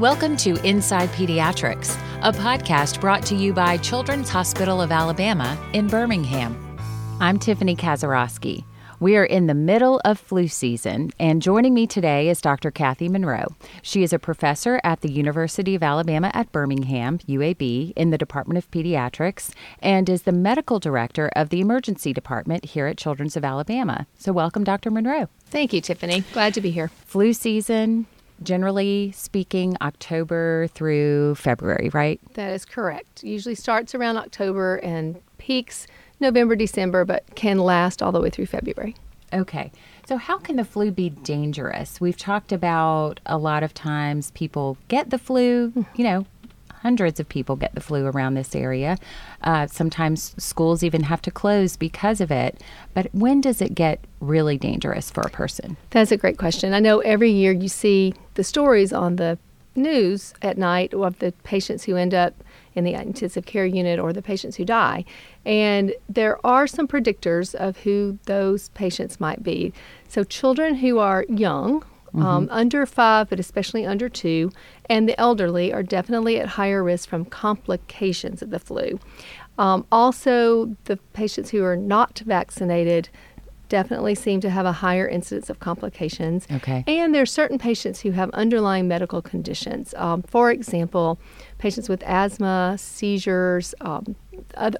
Welcome to Inside Pediatrics, a podcast brought to you by Children's Hospital of Alabama in Birmingham. I'm Tiffany Kazarowski. We are in the middle of flu season, and joining me today is Dr. Kathy Monroe. She is a professor at the University of Alabama at Birmingham, UAB, in the Department of Pediatrics, and is the medical director of the emergency department here at Children's of Alabama. So, welcome, Dr. Monroe. Thank you, Tiffany. Glad to be here. Flu season, generally speaking, October through February, right? That is correct. Usually starts around October and peaks November, December, but can last all the way through February. Okay. So, how can the flu be dangerous? We've talked about a lot of times people get the flu, mm. you know, hundreds of people get the flu around this area. Uh, sometimes schools even have to close because of it. But when does it get really dangerous for a person? That's a great question. I know every year you see the stories on the news at night of the patients who end up in the intensive care unit or the patients who die. And there are some predictors of who those patients might be. So, children who are young, Mm-hmm. Um, under five, but especially under two, and the elderly are definitely at higher risk from complications of the flu. Um, also, the patients who are not vaccinated definitely seem to have a higher incidence of complications. Okay. And there are certain patients who have underlying medical conditions. Um, for example, patients with asthma, seizures, um,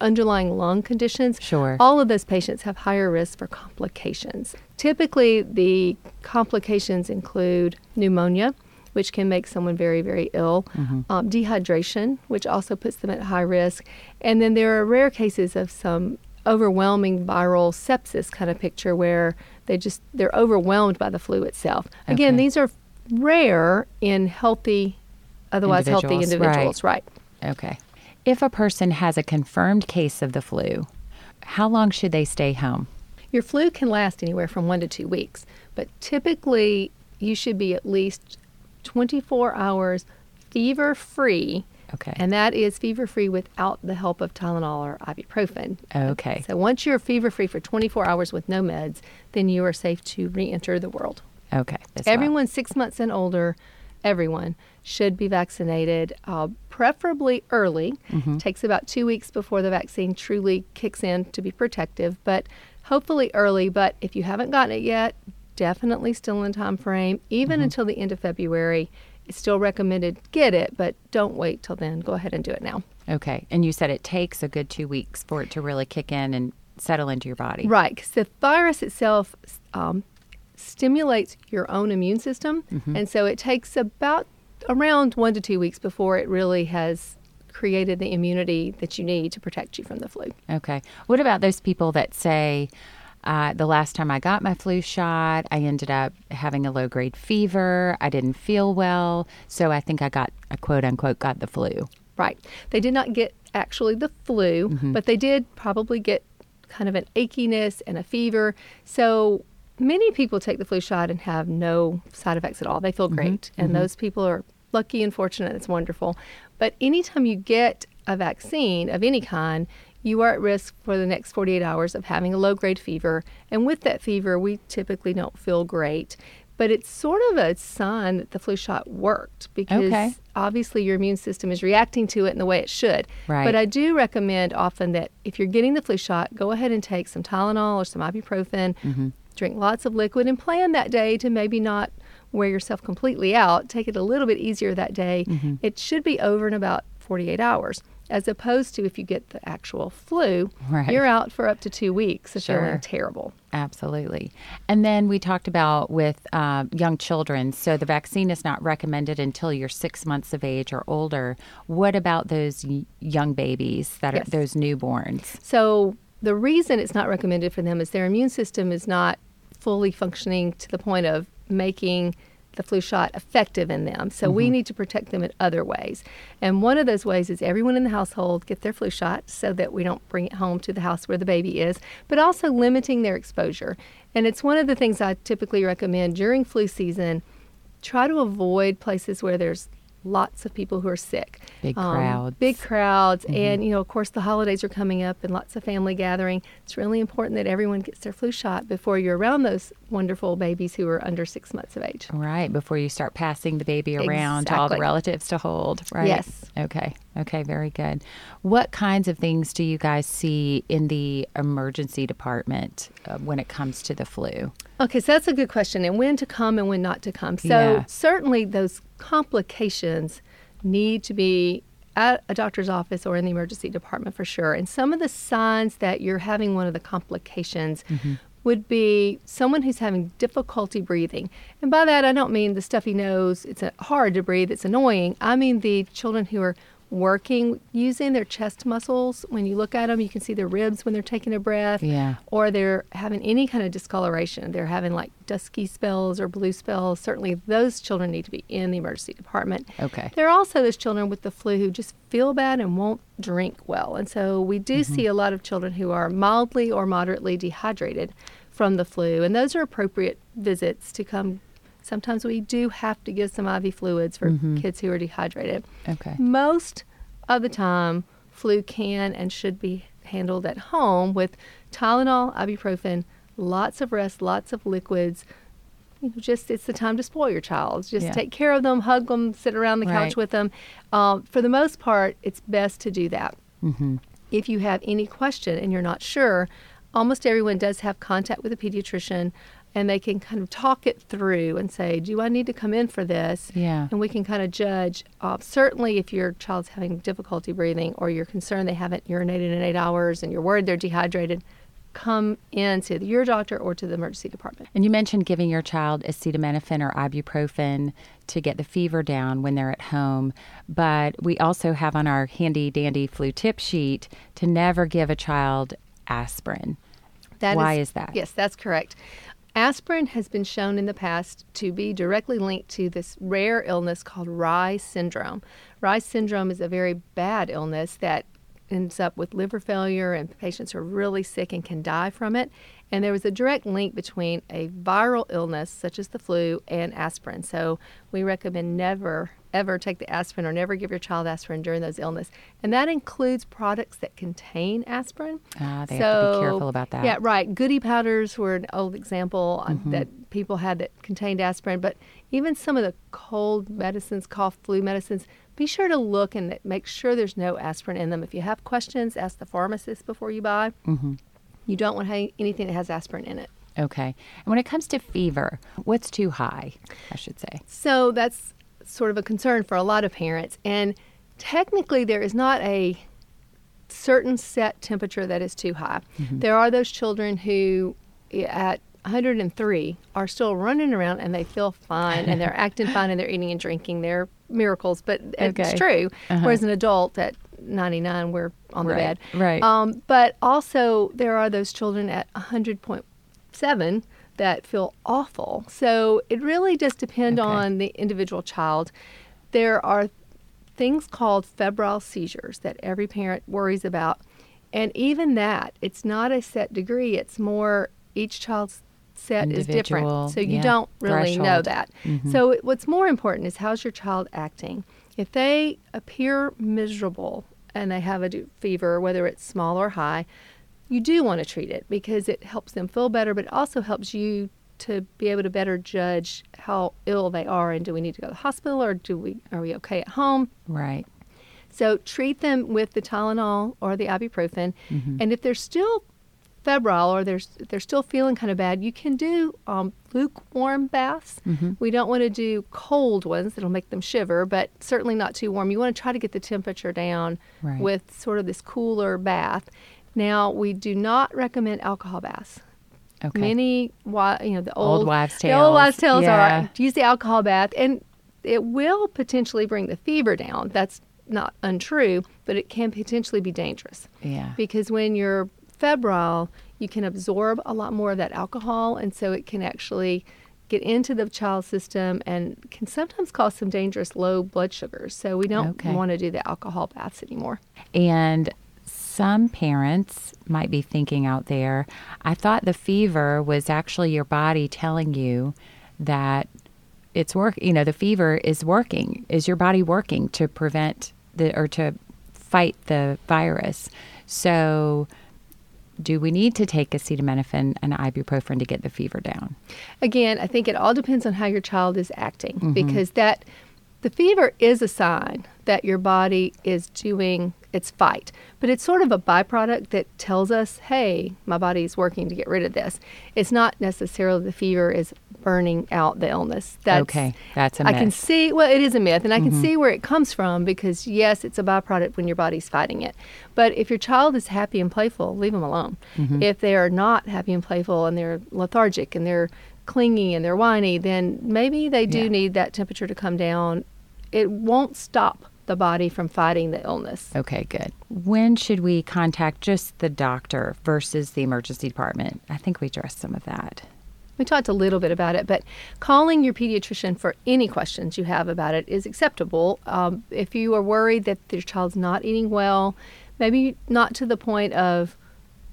underlying lung conditions. Sure. All of those patients have higher risk for complications. Typically, the complications include pneumonia, which can make someone very, very ill, mm-hmm. um, dehydration, which also puts them at high risk, and then there are rare cases of some overwhelming viral sepsis kind of picture where they just they're overwhelmed by the flu itself. Again, okay. these are rare in healthy, otherwise healthy individuals, right. right? Okay. If a person has a confirmed case of the flu, how long should they stay home? Your flu can last anywhere from one to two weeks, but typically you should be at least 24 hours fever free. Okay. And that is fever free without the help of Tylenol or ibuprofen. Okay. So once you're fever free for 24 hours with no meds, then you are safe to re enter the world. Okay. Everyone six months and older, everyone should be vaccinated, uh, preferably early. Mm-hmm. Takes about two weeks before the vaccine truly kicks in to be protective, but hopefully early. But if you haven't gotten it yet, definitely still in time frame, even mm-hmm. until the end of February. It's still recommended get it, but don't wait till then. Go ahead and do it now. Okay. And you said it takes a good two weeks for it to really kick in and settle into your body. Right. Because the virus itself um, stimulates your own immune system. Mm-hmm. And so it takes about around one to two weeks before it really has created the immunity that you need to protect you from the flu. Okay. What about those people that say, uh, the last time I got my flu shot, I ended up having a low grade fever. I didn't feel well. So I think I got, a quote unquote, got the flu. Right. They did not get actually the flu, mm-hmm. but they did probably get kind of an achiness and a fever. So many people take the flu shot and have no side effects at all. They feel mm-hmm. great. Mm-hmm. And mm-hmm. those people are lucky and fortunate. It's wonderful. But anytime you get a vaccine of any kind, you are at risk for the next 48 hours of having a low grade fever. And with that fever, we typically don't feel great. But it's sort of a sign that the flu shot worked because okay. obviously your immune system is reacting to it in the way it should. Right. But I do recommend often that if you're getting the flu shot, go ahead and take some Tylenol or some ibuprofen, mm-hmm. drink lots of liquid, and plan that day to maybe not wear yourself completely out. Take it a little bit easier that day. Mm-hmm. It should be over in about 48 hours as opposed to if you get the actual flu, right. you're out for up to two weeks if sure. feeling terrible. Absolutely. And then we talked about with uh, young children. So the vaccine is not recommended until you're six months of age or older. What about those y- young babies that yes. are those newborns? So the reason it's not recommended for them is their immune system is not fully functioning to the point of making the flu shot effective in them. So mm-hmm. we need to protect them in other ways. And one of those ways is everyone in the household get their flu shot so that we don't bring it home to the house where the baby is, but also limiting their exposure. And it's one of the things I typically recommend during flu season. Try to avoid places where there's lots of people who are sick. Big um, crowds. Big crowds. Mm-hmm. And, you know, of course, the holidays are coming up and lots of family gathering. It's really important that everyone gets their flu shot before you're around those wonderful babies who are under six months of age. Right. Before you start passing the baby around exactly. to all the relatives to hold. Right. Yes. Okay. Okay. Very good. What kinds of things do you guys see in the emergency department uh, when it comes to the flu? Okay, so that's a good question, and when to come and when not to come. So yeah. certainly those complications need to be at a doctor's office or in the emergency department for sure. And some of the signs that you're having one of the complications mm-hmm. would be someone who's having difficulty breathing. And by that, I don't mean the stuffy nose, it's hard to breathe, it's annoying. I mean the children who are working using their chest muscles. When you look at them, you can see their ribs when they're taking a breath. Yeah. Or they're having any kind of discoloration. They're having like dusky spells or blue spells. Certainly, those children need to be in the emergency department. Okay. There are also those children with the flu who just feel bad and won't drink well. And so we do mm-hmm. see a lot of children who are mildly or moderately dehydrated from the flu. And those are appropriate visits to come Sometimes we do have to give some IV fluids for mm-hmm. kids who are dehydrated. Okay. Most of the time, flu can and should be handled at home with Tylenol, ibuprofen, lots of rest, lots of liquids. You know, just it's the time to spoil your child. Just yeah. take care of them, hug them, sit around the couch with them. Um, for the most part, it's best to do that. Mm-hmm. If you have any question and you're not sure, almost everyone does have contact with a pediatrician and they can kind of talk it through and say, "Do I need to come in for this?" Yeah. And we can kind of judge. Uh, certainly, if your child's having difficulty breathing or you're concerned they haven't urinated in eight hours and you're worried they're dehydrated, come in to your doctor or to the emergency department. And you mentioned giving your child acetaminophen or ibuprofen to get the fever down when they're at home, but we also have on our handy dandy flu tip sheet to never give a child aspirin. That Why is, is that? Yes, that's correct. Aspirin has been shown in the past to be directly linked to this rare illness called Reye syndrome. Reye syndrome is a very bad illness that ends up with liver failure, and patients are really sick and can die from it. And there was a direct link between a viral illness, such as the flu, and aspirin. So we recommend never ever take the aspirin or never give your child aspirin during those illness. And that includes products that contain aspirin. Ah, they so, have to be careful about that. Yeah, right. Goody powders were an old example mm-hmm. that people had that contained aspirin, but even some of the cold medicines, cough, flu medicines, be sure to look and make sure there's no aspirin in them. If you have questions, ask the pharmacist before you buy. Mm-hmm. You don't want anything that has aspirin in it. Okay. And when it comes to fever, what's too high, I should say? So that's sort of a concern for a lot of parents. And technically, there is not a certain set temperature that is too high. Mm-hmm. There are those children who, at 103, are still running around and they feel fine and they're acting fine and they're eating and drinking. They're miracles, but okay. it's true. Uh-huh. Whereas an adult at 99, we're on the right. bed. Right. Um, but also, there are those children at 100.7 that feel awful. So it really does depend okay. on the individual child. There are things called febrile seizures that every parent worries about. And even that, it's not a set degree, it's more each child's set Individual, is different. So you yeah, don't really threshold. know that. Mm-hmm. So what's more important is how's your child acting? If they appear miserable and they have a fever, whether it's small or high, you do want to treat it because it helps them feel better, but it also helps you to be able to better judge how ill they are and do we need to go to the hospital or do we are we okay at home? Right. So treat them with the Tylenol or the ibuprofen, mm-hmm. and if they're still febrile or they're they're still feeling kind of bad, you can do um, lukewarm baths. Mm-hmm. We don't want to do cold ones that'll make them shiver, but certainly not too warm. You want to try to get the temperature down right. with sort of this cooler bath. Now, we do not recommend alcohol baths. Okay. Many, you know, the old, old wives' tales. The old wives' tales yeah. are use the alcohol bath, and it will potentially bring the fever down. That's not untrue, but it can potentially be dangerous. Yeah. Because when you're febrile, you can absorb a lot more of that alcohol, and so it can actually get into the child's system and can sometimes cause some dangerous low blood sugars. So we don't okay. want to do the alcohol baths anymore. And some parents might be thinking out there, I thought the fever was actually your body telling you that it's work. You know, the fever is working. Is your body working to prevent the or to fight the virus? So, do we need to take acetaminophen and ibuprofen to get the fever down? Again, I think it all depends on how your child is acting mm-hmm. because that the fever is a sign that your body is doing its fight, but it's sort of a byproduct that tells us, hey, my body's working to get rid of this. It's not necessarily the fever is burning out the illness. That's, okay, that's a myth. I can see, well, it is a myth, and I can mm-hmm. see where it comes from because, yes, it's a byproduct when your body's fighting it. But if your child is happy and playful, leave them alone. Mm-hmm. If they are not happy and playful and they're lethargic and they're clingy and they're whiny, then maybe they do yeah. need that temperature to come down. It won't stop the body from fighting the illness. Okay, good. When should we contact just the doctor versus the emergency department? I think we addressed some of that. We talked a little bit about it, but calling your pediatrician for any questions you have about it is acceptable. Um, if you are worried that your child's not eating well, maybe not to the point of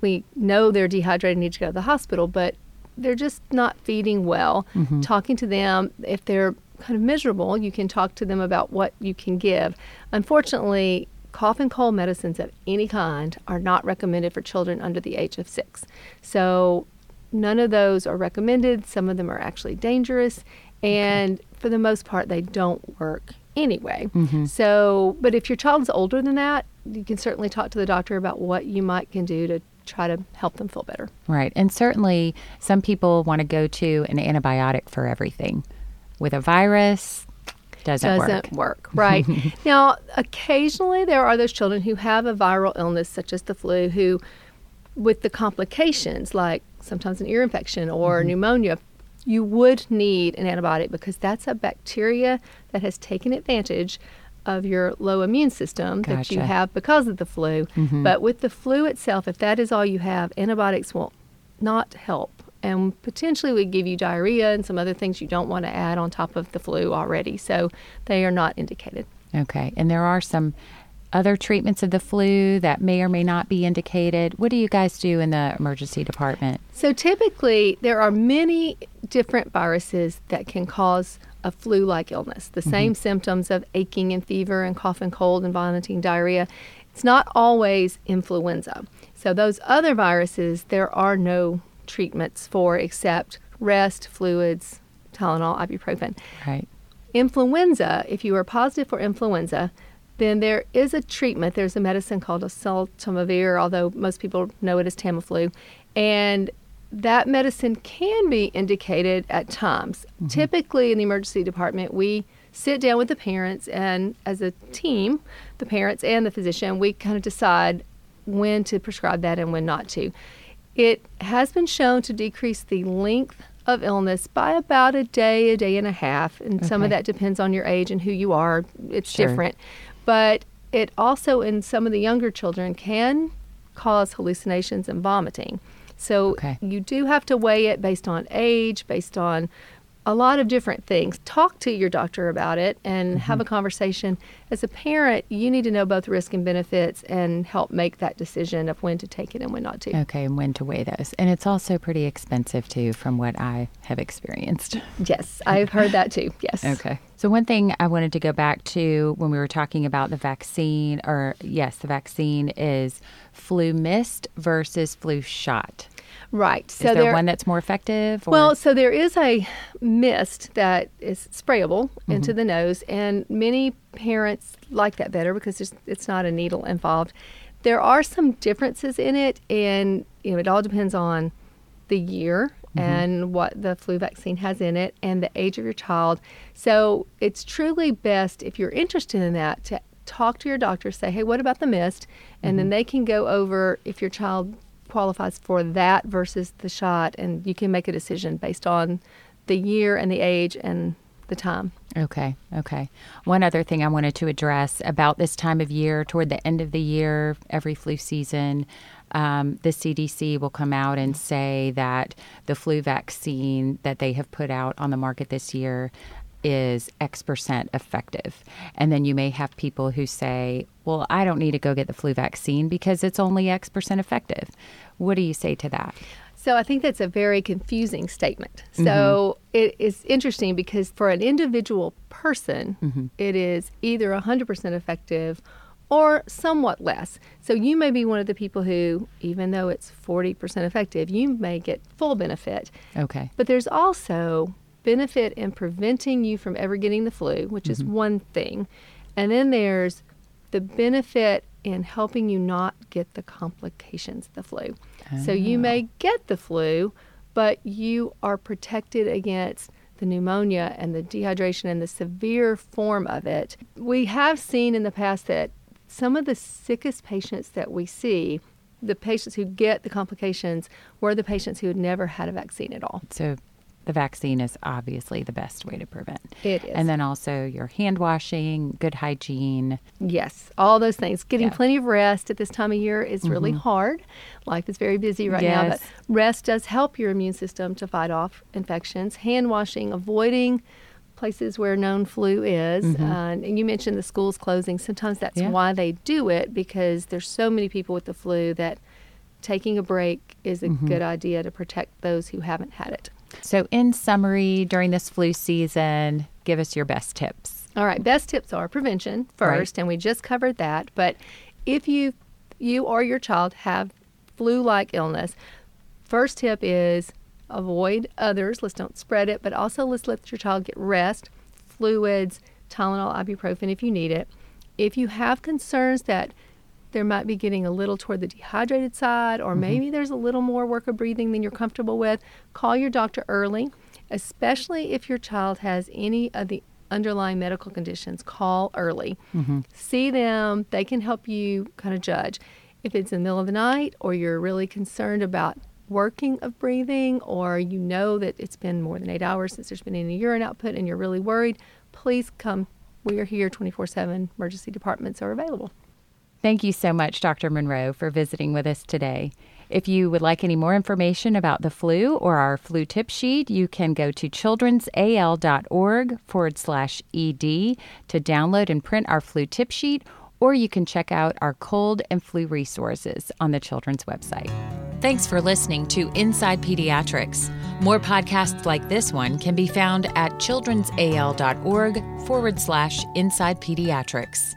we know they're dehydrated and need to go to the hospital, but they're just not feeding well. Mm-hmm. Talking to them, if they're kind of miserable, you can talk to them about what you can give. Unfortunately, cough and cold medicines of any kind are not recommended for children under the age of six. So None of those are recommended. Some of them are actually dangerous. And okay. for the most part, they don't work anyway. Mm-hmm. So, but if your child is older than that, you can certainly talk to the doctor about what you might can do to try to help them feel better. Right. And certainly some people want to go to an antibiotic for everything. With a virus, doesn't, doesn't work. work right. now, occasionally there are those children who have a viral illness such as the flu who with the complications like sometimes an ear infection or mm-hmm. pneumonia, you would need an antibiotic because that's a bacteria that has taken advantage of your low immune system gotcha. that you have because of the flu. Mm-hmm. But with the flu itself, if that is all you have, antibiotics will not help and potentially would give you diarrhea and some other things you don't want to add on top of the flu already. So they are not indicated. Okay. And there are some other treatments of the flu that may or may not be indicated? What do you guys do in the emergency department? So, typically, there are many different viruses that can cause a flu like illness. The mm-hmm. same symptoms of aching and fever and cough and cold and vomiting, diarrhea. It's not always influenza. So, those other viruses, there are no treatments for except rest, fluids, Tylenol, ibuprofen. Right. Influenza, if you are positive for influenza, then there is a treatment. There's a medicine called oseltamivir, although most people know it as Tamiflu, and that medicine can be indicated at times. Mm-hmm. Typically, in the emergency department, we sit down with the parents, and as a team, the parents and the physician, we kind of decide when to prescribe that and when not to. It has been shown to decrease the length of illness by about a day, a day and a half, and okay. some of that depends on your age and who you are. It's sure. different but it also, in some of the younger children, can cause hallucinations and vomiting. So okay. you do have to weigh it based on age, based on a lot of different things. Talk to your doctor about it and mm-hmm. have a conversation. As a parent, you need to know both risk and benefits and help make that decision of when to take it and when not to. Okay, and when to weigh those. And it's also pretty expensive too, from what I have experienced. Yes, I've heard that too. Yes. Okay. So, one thing I wanted to go back to when we were talking about the vaccine, or yes, the vaccine is flu mist versus flu shot. Right. So is there, there one that's more effective? Or? Well, so there is a mist that is sprayable mm-hmm. into the nose, and many parents like that better because it's not a needle involved. There are some differences in it, and you know it all depends on the year mm-hmm. and what the flu vaccine has in it and the age of your child. So it's truly best if you're interested in that to talk to your doctor, say, hey, what about the mist? And mm-hmm. then they can go over if your child qualifies for that versus the shot, and you can make a decision based on the year and the age and the time. Okay, okay. One other thing I wanted to address about this time of year, toward the end of the year, every flu season, um, the CDC will come out and say that the flu vaccine that they have put out on the market this year is X percent effective. And then you may have people who say, well, I don't need to go get the flu vaccine because it's only X percent effective. What do you say to that? So I think that's a very confusing statement. Mm-hmm. So it is interesting because for an individual person, mm-hmm. it is either 100% effective or somewhat less. So you may be one of the people who, even though it's 40% effective, you may get full benefit. Okay. But there's also benefit in preventing you from ever getting the flu, which is mm-hmm. one thing. And then there's the benefit in helping you not get the complications of the flu. So you ah. may get the flu, but you are protected against the pneumonia and the dehydration and the severe form of it. We have seen in the past that some of the sickest patients that we see, the patients who get the complications, were the patients who had never had a vaccine at all. So the vaccine is obviously the best way to prevent. It is. And then also your hand washing, good hygiene. Yes, all those things. Getting Yeah. Mm-hmm. plenty of rest at this time of year is really hard. Life is very busy right now, but rest does help your immune system to fight off infections. Hand washing, avoiding places where known flu is. Uh, and you mentioned the schools closing. Sometimes that's Mm-hmm. Yeah. why they do it because there's so many people with the flu that taking a break is a Mm-hmm. good idea to protect those who haven't had it. So, in summary, during this flu season, give us your best tips. All right, best tips are prevention first, and we just covered that. But if you you or your child have flu-like illness, first tip is avoid others. Let's don't spread it, but also let's let your child get rest, fluids, Tylenol, ibuprofen if you need it. If you have concerns that there might be getting a little toward the dehydrated side, or mm-hmm. maybe there's a little more work of breathing than you're comfortable with, call your doctor early, especially if your child has any of the underlying medical conditions. Call early. Mm-hmm. See them, they can help you kind of judge. If it's in the middle of the night, or you're really concerned about working of breathing, or you know that it's been more than eight hours since there's been any urine output and you're really worried, please come. We are here 24 7. Emergency departments are available. Thank you so much, Dr. Monroe, for visiting with us today. If you would like any more information about the flu or our flu tip sheet, you can go to childrensal.org forward slash ED to download and print our flu tip sheet, or you can check out our cold and flu resources on the children's website. Thanks for listening to Inside Pediatrics. More podcasts like this one can be found at childrensal.org forward slash inside pediatrics.